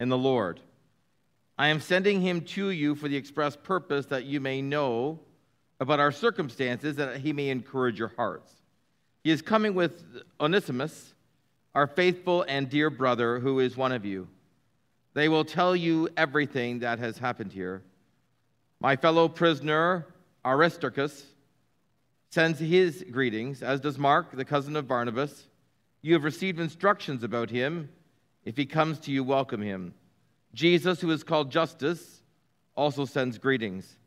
in the Lord. I am sending him to you for the express purpose that you may know about our circumstances, that he may encourage your hearts. He is coming with Onesimus, our faithful and dear brother, who is one of you. They will tell you everything that has happened here. My fellow prisoner, Aristarchus, sends his greetings, as does Mark, the cousin of Barnabas. You have received instructions about him. If he comes to you, welcome him. Jesus, who is called Justus, also sends greetings.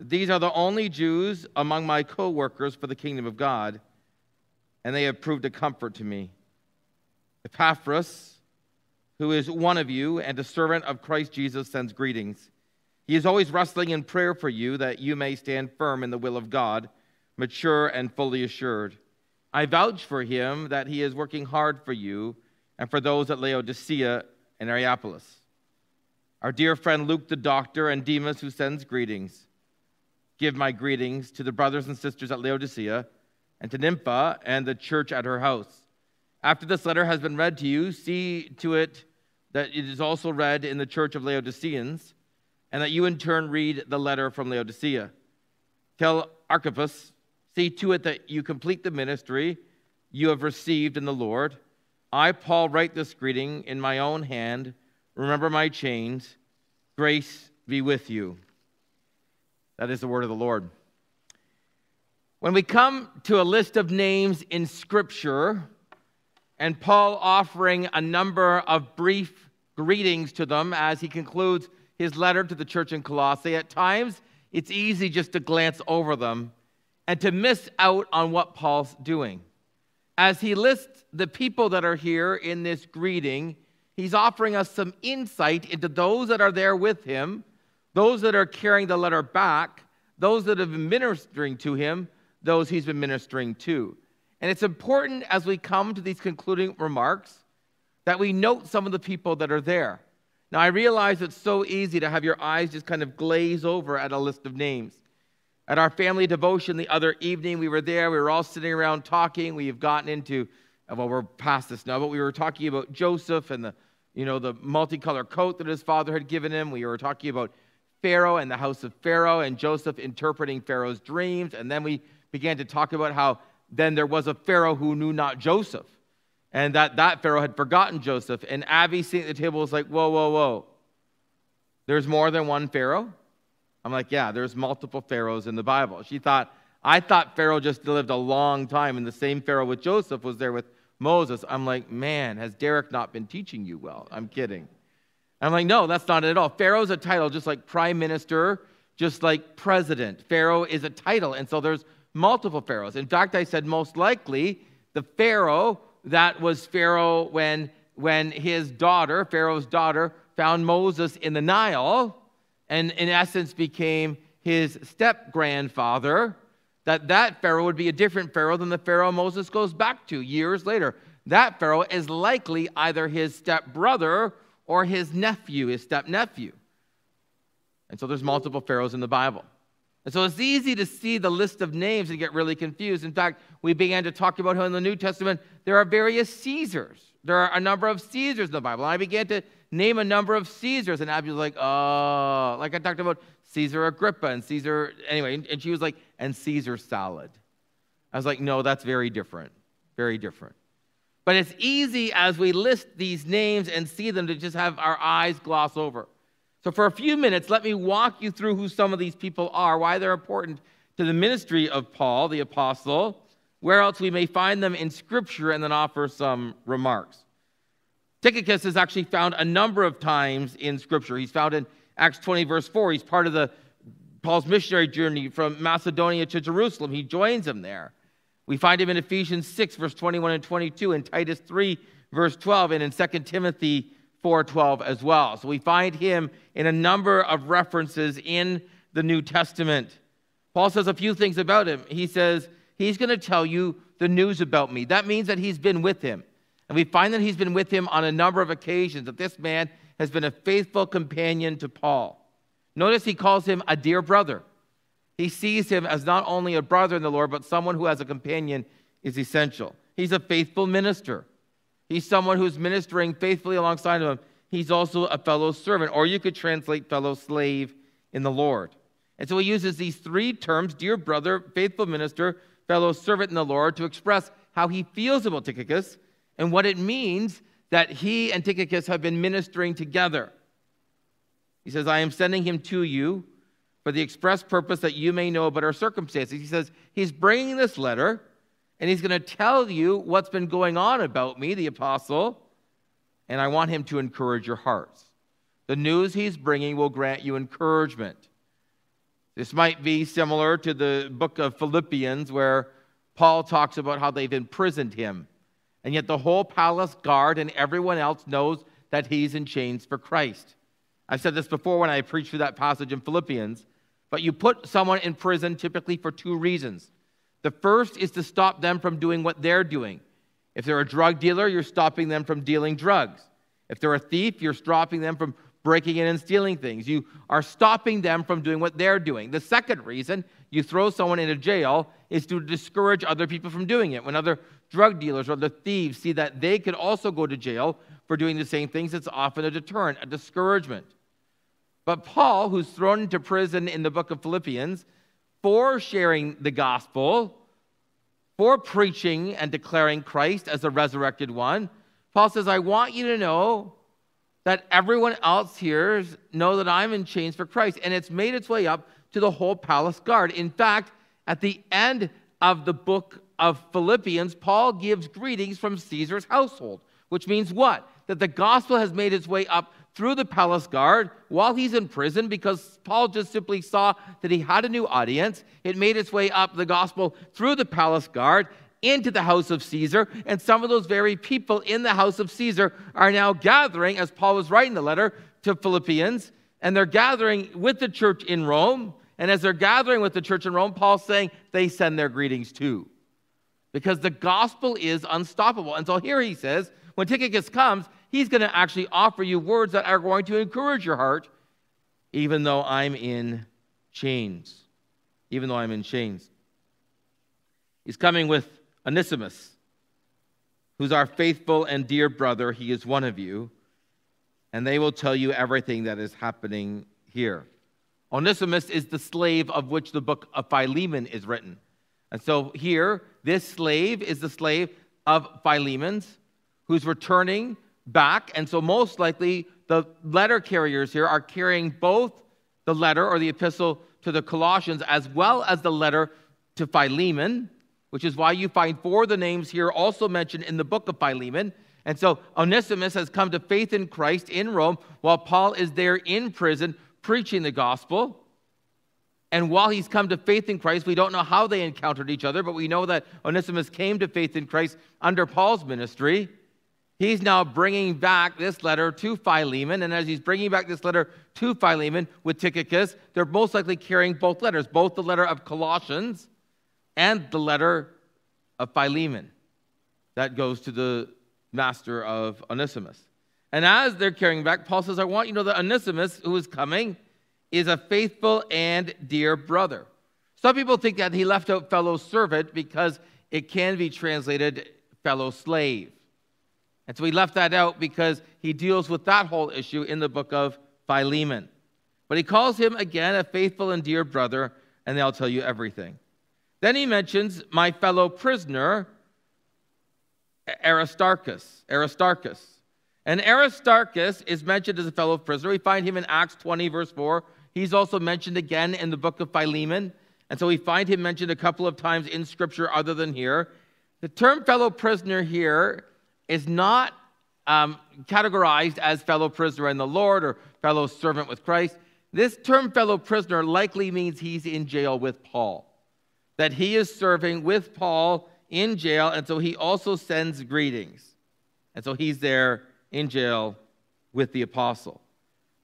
These are the only Jews among my co workers for the kingdom of God, and they have proved a comfort to me. Epaphras, who is one of you and a servant of Christ Jesus, sends greetings. He is always wrestling in prayer for you that you may stand firm in the will of God, mature and fully assured. I vouch for him that he is working hard for you and for those at Laodicea and Hierapolis. Our dear friend Luke the doctor and Demas, who sends greetings. Give my greetings to the brothers and sisters at Laodicea and to Nympha and the church at her house. After this letter has been read to you, see to it that it is also read in the church of Laodiceans, and that you in turn read the letter from Laodicea. Tell Archippus See to it that you complete the ministry you have received in the Lord. I, Paul, write this greeting in my own hand. Remember my chains. Grace be with you. That is the word of the Lord. When we come to a list of names in Scripture, and Paul offering a number of brief greetings to them as he concludes his letter to the church in Colossae, at times it's easy just to glance over them and to miss out on what Paul's doing. As he lists the people that are here in this greeting, he's offering us some insight into those that are there with him, those that are carrying the letter back, those that have been ministering to him, those he's been ministering to. And it's important as we come to these concluding remarks that we note some of the people that are there. Now, I realize it's so easy to have your eyes just kind of glaze over at a list of names. At our family devotion the other evening, we were there. We were all sitting around talking. We have gotten into, uh, well, we're past this now, but we were talking about Joseph and the, you know, the multicolored coat that his father had given him. We were talking about Pharaoh and the house of Pharaoh and Joseph interpreting Pharaoh's dreams. And then we began to talk about how then there was a Pharaoh who knew not Joseph and that that Pharaoh had forgotten Joseph. And Abby sitting at the table was like, whoa, whoa, whoa. There's more than one Pharaoh? I'm like, yeah, there's multiple pharaohs in the Bible. She thought, I thought Pharaoh just lived a long time, and the same Pharaoh with Joseph was there with Moses. I'm like, man, has Derek not been teaching you well? I'm kidding. I'm like, no, that's not it at all. Pharaoh's a title, just like prime minister, just like president. Pharaoh is a title, and so there's multiple pharaohs. In fact, I said most likely the Pharaoh that was Pharaoh when, when his daughter, Pharaoh's daughter, found Moses in the Nile and in essence became his step grandfather, that that Pharaoh would be a different Pharaoh than the Pharaoh Moses goes back to years later. That Pharaoh is likely either his step brother or his nephew, his step nephew. And so there's multiple pharaohs in the Bible. And so it's easy to see the list of names and get really confused. In fact, we began to talk about how in the New Testament there are various Caesars. There are a number of Caesars in the Bible. And I began to name a number of Caesars. And Abby was like, oh, like I talked about Caesar Agrippa and Caesar, anyway. And she was like, and Caesar salad. I was like, no, that's very different. Very different. But it's easy as we list these names and see them to just have our eyes gloss over. So, for a few minutes, let me walk you through who some of these people are, why they're important to the ministry of Paul, the apostle, where else we may find them in Scripture, and then offer some remarks. Tychicus is actually found a number of times in Scripture. He's found in Acts 20, verse 4. He's part of the Paul's missionary journey from Macedonia to Jerusalem. He joins him there. We find him in Ephesians 6, verse 21 and 22, in Titus 3, verse 12, and in 2 Timothy 4:12 as well. So we find him in a number of references in the New Testament. Paul says a few things about him. He says, He's going to tell you the news about me. That means that he's been with him. And we find that he's been with him on a number of occasions, that this man has been a faithful companion to Paul. Notice he calls him a dear brother. He sees him as not only a brother in the Lord, but someone who, as a companion, is essential. He's a faithful minister. He's someone who's ministering faithfully alongside of him. he's also a fellow servant, or you could translate fellow slave in the Lord. And so he uses these three terms dear brother, faithful minister, fellow servant in the Lord to express how he feels about Tychicus and what it means that he and Tychicus have been ministering together. He says, I am sending him to you for the express purpose that you may know about our circumstances. He says, He's bringing this letter and he's going to tell you what's been going on about me, the apostle, and I want him to encourage your hearts. The news he's bringing will grant you encouragement. This might be similar to the book of Philippians, where Paul talks about how they've imprisoned him. And yet the whole palace guard and everyone else knows that he's in chains for Christ. I've said this before when I preached through that passage in Philippians, but you put someone in prison typically for two reasons. The first is to stop them from doing what they're doing. If they're a drug dealer, you're stopping them from dealing drugs. If they're a thief, you're stopping them from breaking in and stealing things. You are stopping them from doing what they're doing. The second reason you throw someone into jail is to discourage other people from doing it. When other drug dealers or the thieves see that they could also go to jail for doing the same things, it's often a deterrent, a discouragement. But Paul, who's thrown into prison in the book of Philippians for sharing the gospel, for preaching and declaring Christ as a resurrected one, Paul says, I want you to know that everyone else here know that I'm in chains for Christ. And it's made its way up to the whole palace guard. In fact, at the end of the book of Philippians, Paul gives greetings from Caesar's household, which means what? That the gospel has made its way up through the palace guard while he's in prison because Paul just simply saw that he had a new audience. It made its way up the gospel through the palace guard into the house of Caesar, and some of those very people in the house of Caesar are now gathering, as Paul was writing the letter to Philippians, and they're gathering with the church in Rome. And as they're gathering with the church in Rome, Paul's saying they send their greetings too. Because the gospel is unstoppable. And so here he says, when Tychicus comes, he's going to actually offer you words that are going to encourage your heart, even though I'm in chains. Even though I'm in chains. He's coming with Onesimus, who's our faithful and dear brother. He is one of you, and they will tell you everything that is happening here. Onesimus is the slave of which the book of Philemon is written. And so here, this slave is the slave of Philemon's who's returning back. And so, most likely, the letter carriers here are carrying both the letter or the epistle to the Colossians as well as the letter to Philemon which is why you find four of the names here also mentioned in the book of Philemon. And so Onesimus has come to faith in Christ in Rome while Paul is there in prison preaching the gospel. And while he's come to faith in Christ, we don't know how they encountered each other, but we know that Onesimus came to faith in Christ under Paul's ministry. He's now bringing back this letter to Philemon. And as he's bringing back this letter to Philemon with Tychicus, they're most likely carrying both letters, both the letter of Colossians and the letter of Philemon that goes to the master of Onesimus. And as they're carrying back, Paul says, I want you to know that Onesimus, who is coming, is a faithful and dear brother. Some people think that he left out fellow servant because it can be translated fellow slave. And so he left that out because he deals with that whole issue in the book of Philemon. But he calls him again a faithful and dear brother, and they'll tell you everything. Then he mentions my fellow prisoner, Aristarchus. Aristarchus. And Aristarchus is mentioned as a fellow prisoner. We find him in Acts 20, verse 4. He's also mentioned again in the book of Philemon. And so we find him mentioned a couple of times in Scripture other than here. The term fellow prisoner here is not um, categorized as fellow prisoner in the Lord or fellow servant with Christ. This term fellow prisoner likely means he's in jail with Paul that he is serving with Paul in jail, and so he also sends greetings. And so he's there in jail with the apostle.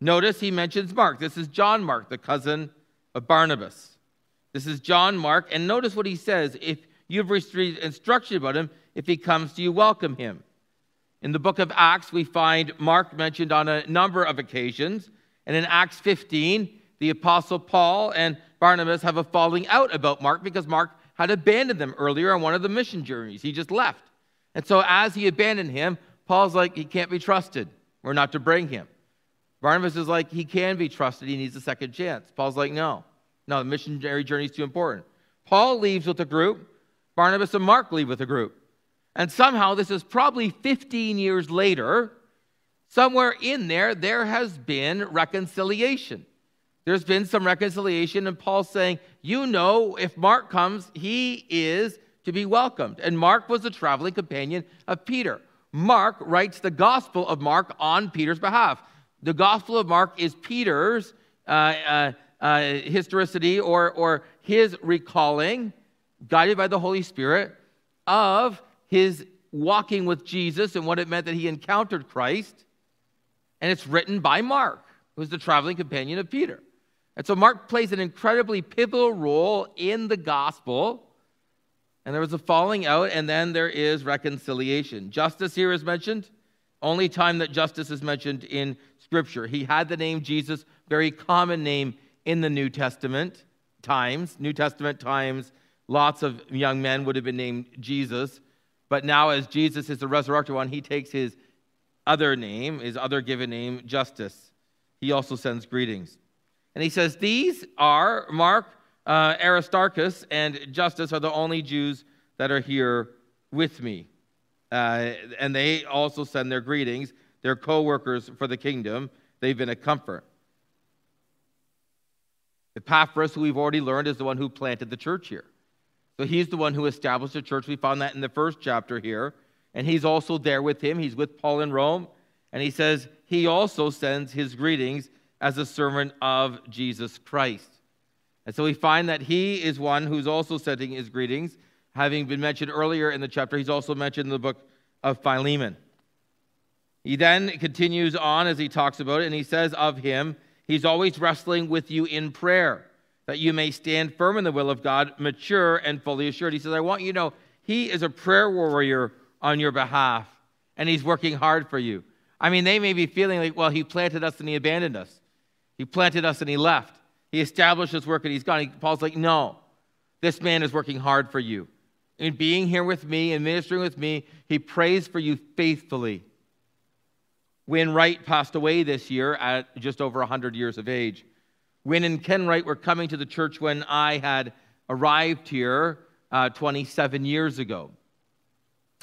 Notice he mentions Mark. This is John Mark, the cousin of Barnabas. This is John Mark, and notice what he says. If you've received instruction about him, if he comes to you, welcome him. In the book of Acts, we find Mark mentioned on a number of occasions. And in Acts 15, the apostle Paul and Barnabas have a falling out about Mark because Mark had abandoned them earlier on one of the mission journeys. He just left. And so, as he abandoned him, Paul's like, he can't be trusted. We're not to bring him. Barnabas is like, he can be trusted. He needs a second chance. Paul's like, no. No, the missionary journey is too important. Paul leaves with a group. Barnabas and Mark leave with a group. And somehow, this is probably 15 years later, somewhere in there, there has been reconciliation. There's been some reconciliation, and Paul's saying, You know, if Mark comes, he is to be welcomed. And Mark was the traveling companion of Peter. Mark writes the Gospel of Mark on Peter's behalf. The Gospel of Mark is Peter's uh, uh, uh, historicity or, or his recalling, guided by the Holy Spirit, of his walking with Jesus and what it meant that he encountered Christ. And it's written by Mark, who's the traveling companion of Peter. And so Mark plays an incredibly pivotal role in the gospel. And there was a falling out, and then there is reconciliation. Justus here is mentioned. Only time that Justus is mentioned in Scripture. He had the name Jesus, very common name in the New Testament times. New Testament times, lots of young men would have been named Jesus. But now, as Jesus is the resurrected one, he takes his other name, his other given name, Justus. He also sends greetings. And he says, These are Mark, uh, Aristarchus, and Justus are the only Jews that are here with me. Uh, and they also send their greetings. They're co workers for the kingdom. They've been a comfort. Epaphras, who we've already learned, is the one who planted the church here. So he's the one who established the church. We found that in the first chapter here. And he's also there with him. He's with Paul in Rome. And he says he also sends his greetings as a servant of Jesus Christ. And so we find that he is one who's also sending his greetings. Having been mentioned earlier in the chapter, he's also mentioned in the book of Philemon. He then continues on as he talks about it, and he says of him, he's always wrestling with you in prayer that you may stand firm in the will of God, mature and fully assured. He says, I want you to know he is a prayer warrior on your behalf, and he's working hard for you. I mean, they may be feeling like, well, he planted us and he abandoned us. He planted us and he left. He established his work and he's gone. Paul's like, no, this man is working hard for you. In being here with me and ministering with me, he prays for you faithfully. Win Wright passed away this year at just over 100 years of age. Win and Ken Wright were coming to the church when I had arrived here uh, 27 years ago.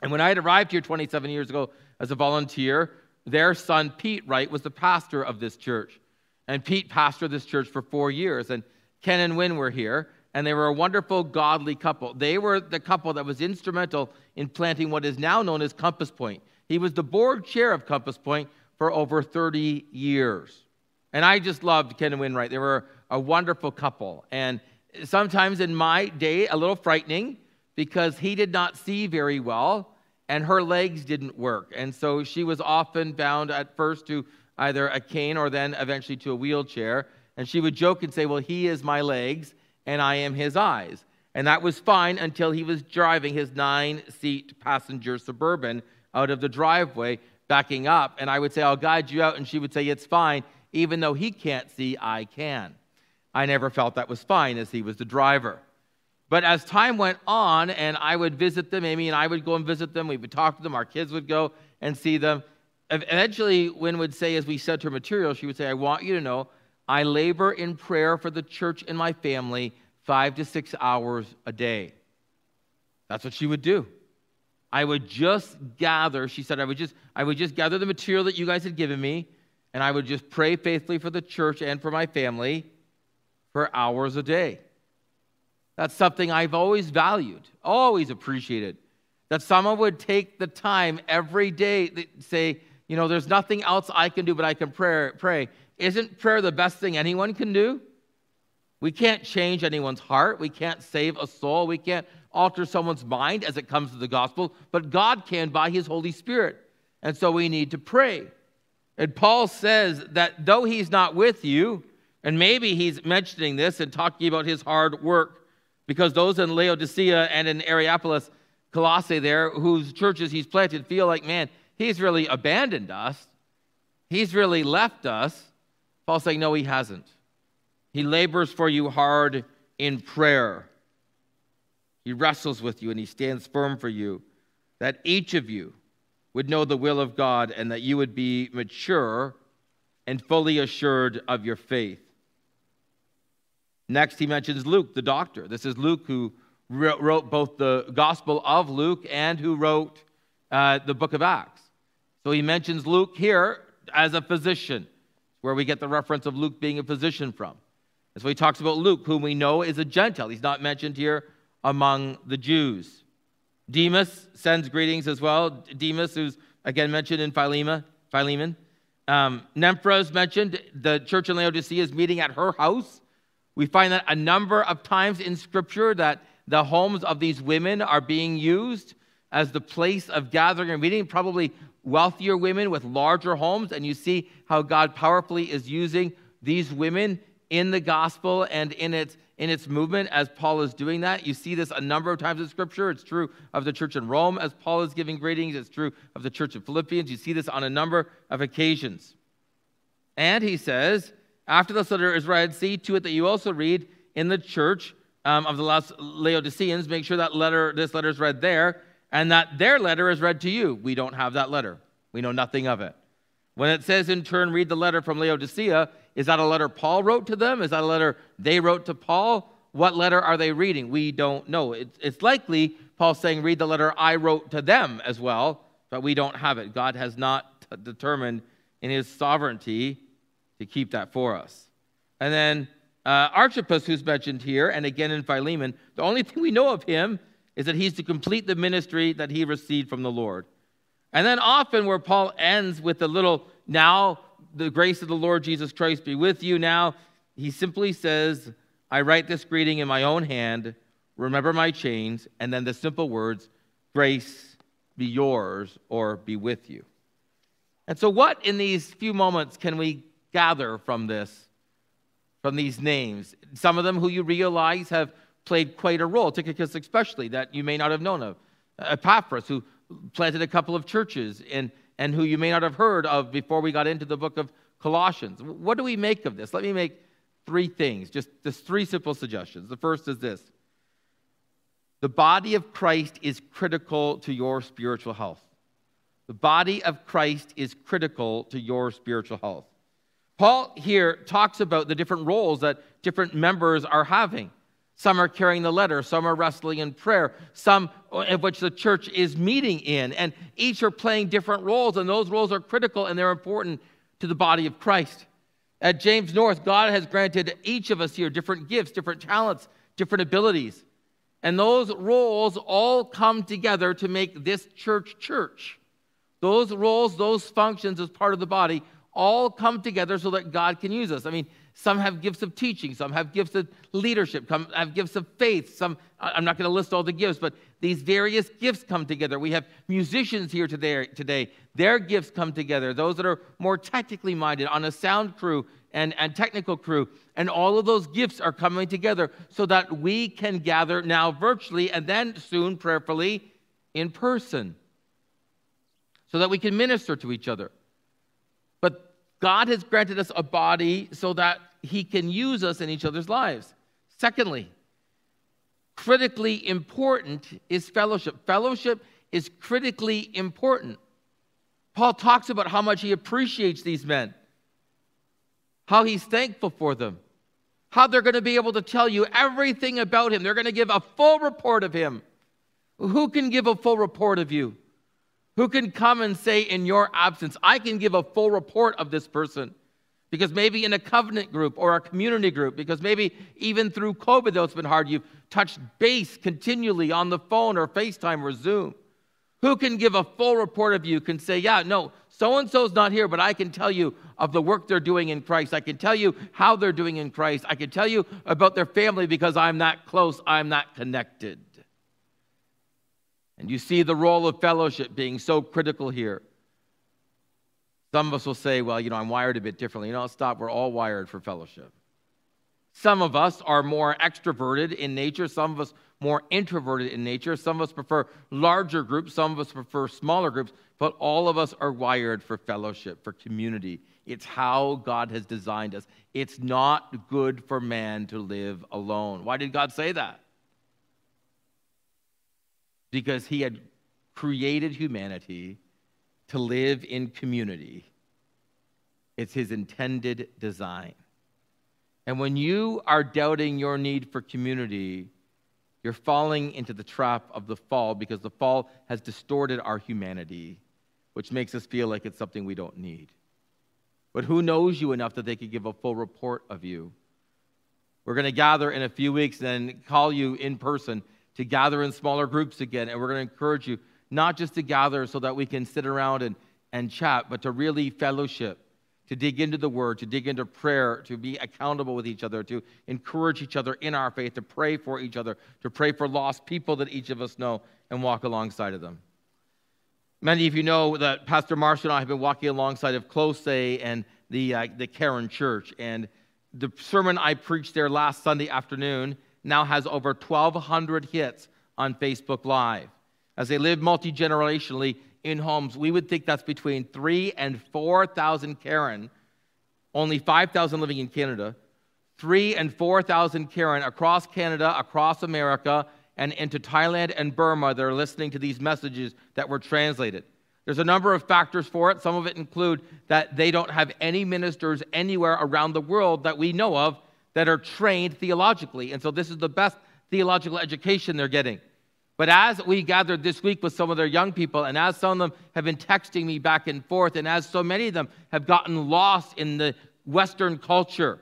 And when I had arrived here 27 years ago as a volunteer, their son Pete Wright was the pastor of this church. And Pete pastored this church for four years. And Ken and Win were here, and they were a wonderful, godly couple. They were the couple that was instrumental in planting what is now known as Compass Point. He was the board chair of Compass Point for over 30 years. And I just loved Ken and Win Wright. They were a wonderful couple. And sometimes in my day, a little frightening because he did not see very well and her legs didn't work. And so she was often bound at first to either a cane or then eventually to a wheelchair. And she would joke and say, Well, he is my legs and I am his eyes. And that was fine until he was driving his nine seat passenger suburban out of the driveway, backing up. And I would say, I'll guide you out. And she would say, It's fine even though he can't see, I can. I never felt that was fine as he was the driver. But as time went on, and I would visit them, Amy and I would go and visit them, we would talk to them, our kids would go and see them. Eventually, Win would say, as we sent her material, she would say, I want you to know I labor in prayer for the church and my family five to six hours a day. That's what she would do. I would just gather, she said, I would just, I would just gather the material that you guys had given me and I would just pray faithfully for the church and for my family for hours a day. That's something I've always valued, always appreciated. That someone would take the time every day say, you know, there's nothing else I can do, but I can pray. pray. Isn't prayer the best thing anyone can do? We can't change anyone's heart. We can't save a soul. We can't alter someone's mind as it comes to the gospel, but God can by his Holy Spirit. And so we need to pray. And Paul says that though he's not with you, and maybe he's mentioning this and talking about his hard work, because those in Laodicea and in Hierapolis, Colossae, there, whose churches he's planted, feel like, man, he's really abandoned us. He's really left us. Paul's saying, no, he hasn't. He labors for you hard in prayer. He wrestles with you and he stands firm for you, that each of you would know the will of God and that you would be mature and fully assured of your faith. Next, he mentions Luke, the doctor. This is Luke who wrote both the Gospel of Luke and who wrote uh, the book of Acts. So he mentions Luke here as a physician, where we get the reference of Luke being a physician from. And so he talks about Luke, whom we know is a Gentile. He's not mentioned here among the Jews. Demas sends greetings as well. Demas, who's again mentioned in Philemon. Philemon. Um, mentioned. The church in Laodicea is meeting at her house. We find that a number of times in Scripture that the homes of these women are being used as the place of gathering and meeting, probably wealthier women with larger homes. And you see how God powerfully is using these women in the gospel and in its in its movement as Paul is doing that. You see this a number of times in Scripture. It's true of the church in Rome as Paul is giving greetings. It's true of the church of Philippians. You see this on a number of occasions. And he says, after this letter is read, see to it that you also read in the church um, of the Laodiceans. Make sure that letter, this letter is read there, and that their letter is read to you. We don't have that letter. We know nothing of it. When it says in turn, read the letter from Laodicea, is that a letter Paul wrote to them? Is that a letter they wrote to Paul? What letter are they reading? We don't know. It's, it's likely Paul saying, read the letter I wrote to them as well, but we don't have it. God has not t- determined in his sovereignty to keep that for us. And then uh, Archippus, who's mentioned here, and again in Philemon, the only thing we know of him is that he's to complete the ministry that he received from the Lord. And then often where Paul ends with a little, now the grace of the Lord Jesus Christ be with you. Now he simply says, I write this greeting in my own hand. Remember my chains. And then the simple words, grace be yours or be with you. And so, what in these few moments can we gather from this, from these names? Some of them who you realize have played quite a role, Tychicus especially, that you may not have known of. Epaphras, who planted a couple of churches and, and who you may not have heard of before we got into the book of Colossians. What do we make of this? Let me make three things, just, just three simple suggestions. The first is this the body of Christ is critical to your spiritual health. The body of Christ is critical to your spiritual health. Paul here talks about the different roles that different members are having. Some are carrying the letter, some are wrestling in prayer, some of which the church is meeting in. And each are playing different roles, and those roles are critical and they're important to the body of Christ. At James North, God has granted each of us here different gifts, different talents, different abilities. And those roles all come together to make this church church. Those roles, those functions as part of the body, all come together so that God can use us. I mean, some have gifts of teaching, some have gifts of leadership, some have gifts of faith. Some I'm not going to list all the gifts, but these various gifts come together. We have musicians here today, today. Their gifts come together. Those that are more technically minded on a sound crew and, and technical crew. And all of those gifts are coming together so that we can gather now virtually and then soon prayerfully in person so that we can minister to each other. God has granted us a body so that he can use us in each other's lives. Secondly, critically important is fellowship. Fellowship is critically important. Paul talks about how much he appreciates these men, how he's thankful for them, how they're going to be able to tell you everything about him. They're going to give a full report of him. Who can give a full report of you? Who can come and say in your absence, I can give a full report of this person? Because maybe in a covenant group or a community group, because maybe even through COVID, though it's been hard, you've touched base continually on the phone or FaceTime or Zoom. Who can give a full report of you, can say, yeah, no, so and so's not here, but I can tell you of the work they're doing in Christ. I can tell you how they're doing in Christ. I can tell you about their family because I'm not close, I'm not connected. And you see the role of fellowship being so critical here. Some of us will say, well, you know, I'm wired a bit differently. You know, stop. We're all wired for fellowship. Some of us are more extroverted in nature, some of us more introverted in nature. Some of us prefer larger groups, some of us prefer smaller groups, but all of us are wired for fellowship, for community. It's how God has designed us. It's not good for man to live alone. Why did God say that? Because he had created humanity to live in community. It's his intended design. And when you are doubting your need for community, you're falling into the trap of the fall because the fall has distorted our humanity, which makes us feel like it's something we don't need. But who knows you enough that they could give a full report of you? We're going to gather in a few weeks and call you in person to gather in smaller groups again. And we're going to encourage you not just to gather so that we can sit around and, and chat, but to really fellowship, to dig into the word, to dig into prayer, to be accountable with each other, to encourage each other in our faith, to pray for each other, to pray for lost people that each of us know and walk alongside of them. Many of you know that Pastor Marshall and I have been walking alongside of Close and the, uh, the Karen Church. And the sermon I preached there last Sunday afternoon now has over 1,200 hits on Facebook Live. As they live multi generationally in homes, we would think that's between three and 4,000 Karen, only 5,000 living in Canada, three and 4,000 Karen across Canada, across America, and into Thailand and Burma that are listening to these messages that were translated. There's a number of factors for it. Some of it include that they don't have any ministers anywhere around the world that we know of that are trained theologically. And so this is the best theological education they're getting. But as we gathered this week with some of their young people, and as some of them have been texting me back and forth, and as so many of them have gotten lost in the Western culture,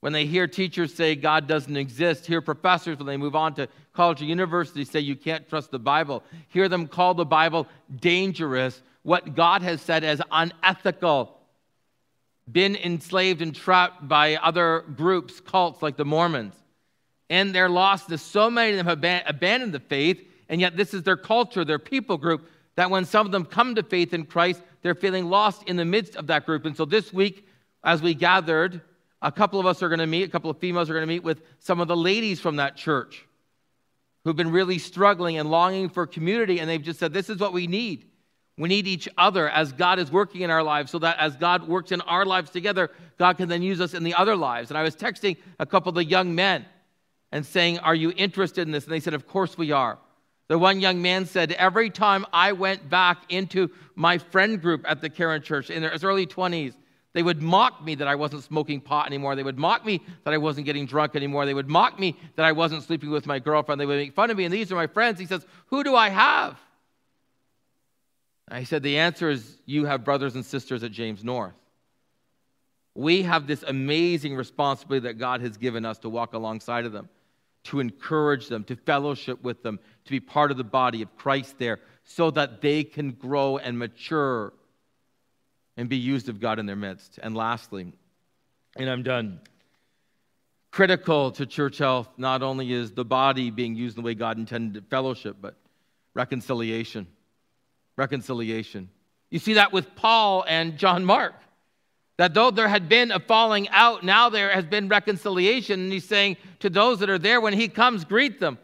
when they hear teachers say God doesn't exist, hear professors when they move on to college or university say you can't trust the Bible, hear them call the Bible dangerous, what God has said as unethical, been enslaved and trapped by other groups, cults like the Mormons. And they're lost. So many of them have abandoned the faith, and yet this is their culture, their people group, that when some of them come to faith in Christ, they're feeling lost in the midst of that group. And so this week, as we gathered, a couple of us are going to meet, a couple of females are going to meet with some of the ladies from that church who've been really struggling and longing for community, and they've just said, This is what we need. We need each other as God is working in our lives, so that as God works in our lives together, God can then use us in the other lives. And I was texting a couple of the young men and saying, Are you interested in this? And they said, Of course we are. The one young man said, Every time I went back into my friend group at the Karen Church in their early 20s, they would mock me that I wasn't smoking pot anymore. They would mock me that I wasn't getting drunk anymore. They would mock me that I wasn't sleeping with my girlfriend. They would make fun of me. And these are my friends. He says, Who do I have? I said, The answer is you have brothers and sisters at James North. We have this amazing responsibility that God has given us to walk alongside of them, to encourage them, to fellowship with them, to be part of the body of Christ there, so that they can grow and mature and be used of God in their midst. And lastly, and I'm done. Critical to church health not only is the body being used in the way God intended fellowship, but reconciliation. Reconciliation. You see that with Paul and John Mark. That though there had been a falling out, now there has been reconciliation. And he's saying to those that are there, when he comes, greet them.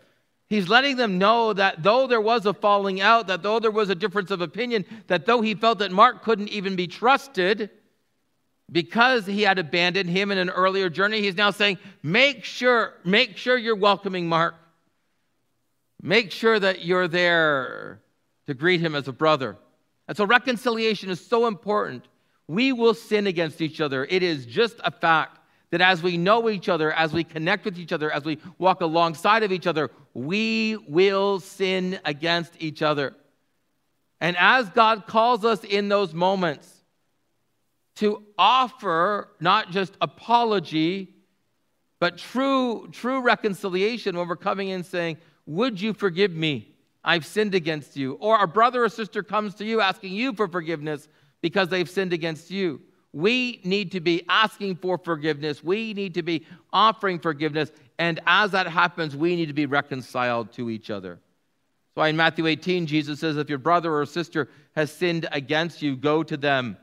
He's letting them know that though there was a falling out, that though there was a difference of opinion, that though he felt that Mark couldn't even be trusted because he had abandoned him in an earlier journey, he's now saying, make sure, make sure you're welcoming Mark. Make sure that you're there to greet him as a brother. And so reconciliation is so important. We will sin against each other. It is just a fact that as we know each other, as we connect with each other, as we walk alongside of each other, we will sin against each other. And as God calls us in those moments to offer not just apology, but true, true reconciliation when we're coming in saying, Would you forgive me? I've sinned against you. Or a brother or sister comes to you asking you for forgiveness because they've sinned against you. We need to be asking for forgiveness. We need to be offering forgiveness. And as that happens, we need to be reconciled to each other. So in Matthew 18, Jesus says, If your brother or sister has sinned against you, go to them.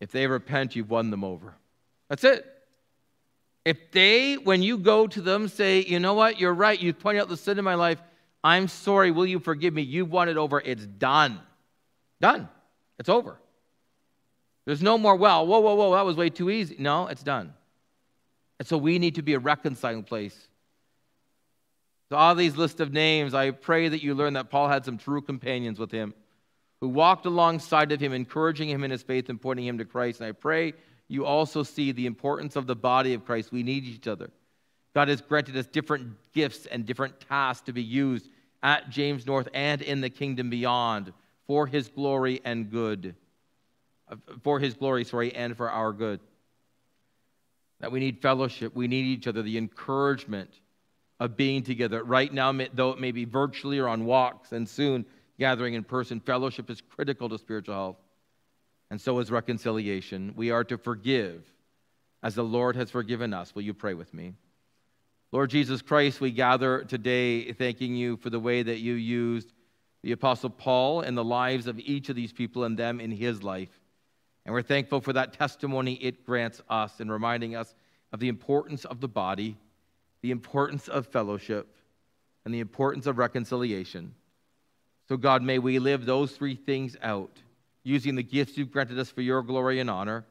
If they repent, you've won them over. That's it. If they, when you go to them, say, You know what, you're right, you pointed out the sin in my life, I'm sorry, will you forgive me? You've won it over. It's done. Done. It's over. There's no more, well, whoa, whoa, whoa, that was way too easy. No, it's done. And so we need to be a reconciling place. So, all these list of names, I pray that you learn that Paul had some true companions with him who walked alongside of him, encouraging him in his faith and pointing him to Christ. And I pray you also see the importance of the body of Christ. We need each other. God has granted us different gifts and different tasks to be used at James North and in the kingdom beyond for his glory and good. Uh, for his glory, sorry, and for our good. That we need fellowship, we need each other, the encouragement of being together. Right now, though it may be virtually or on walks, and soon gathering in person. Fellowship is critical to spiritual health, and so is reconciliation. We are to forgive as the Lord has forgiven us. Will you pray with me? Lord Jesus Christ, we gather today thanking you for the way that you used the Apostle Paul in the lives of each of these people and them in his life. And we're thankful for that testimony it grants us in reminding us of the importance of the body, the importance of fellowship, and the importance of reconciliation. So, God, may we live those three things out, using the gifts you've granted us for your glory and honor,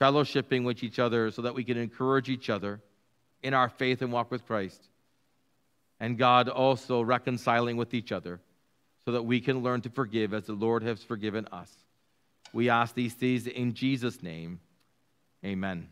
fellowshipping with each other so that we can encourage each other in our faith and walk with Christ. And God, also reconciling with each other so that we can learn to forgive as the Lord has forgiven us. We ask these things in Jesus' name. Amen.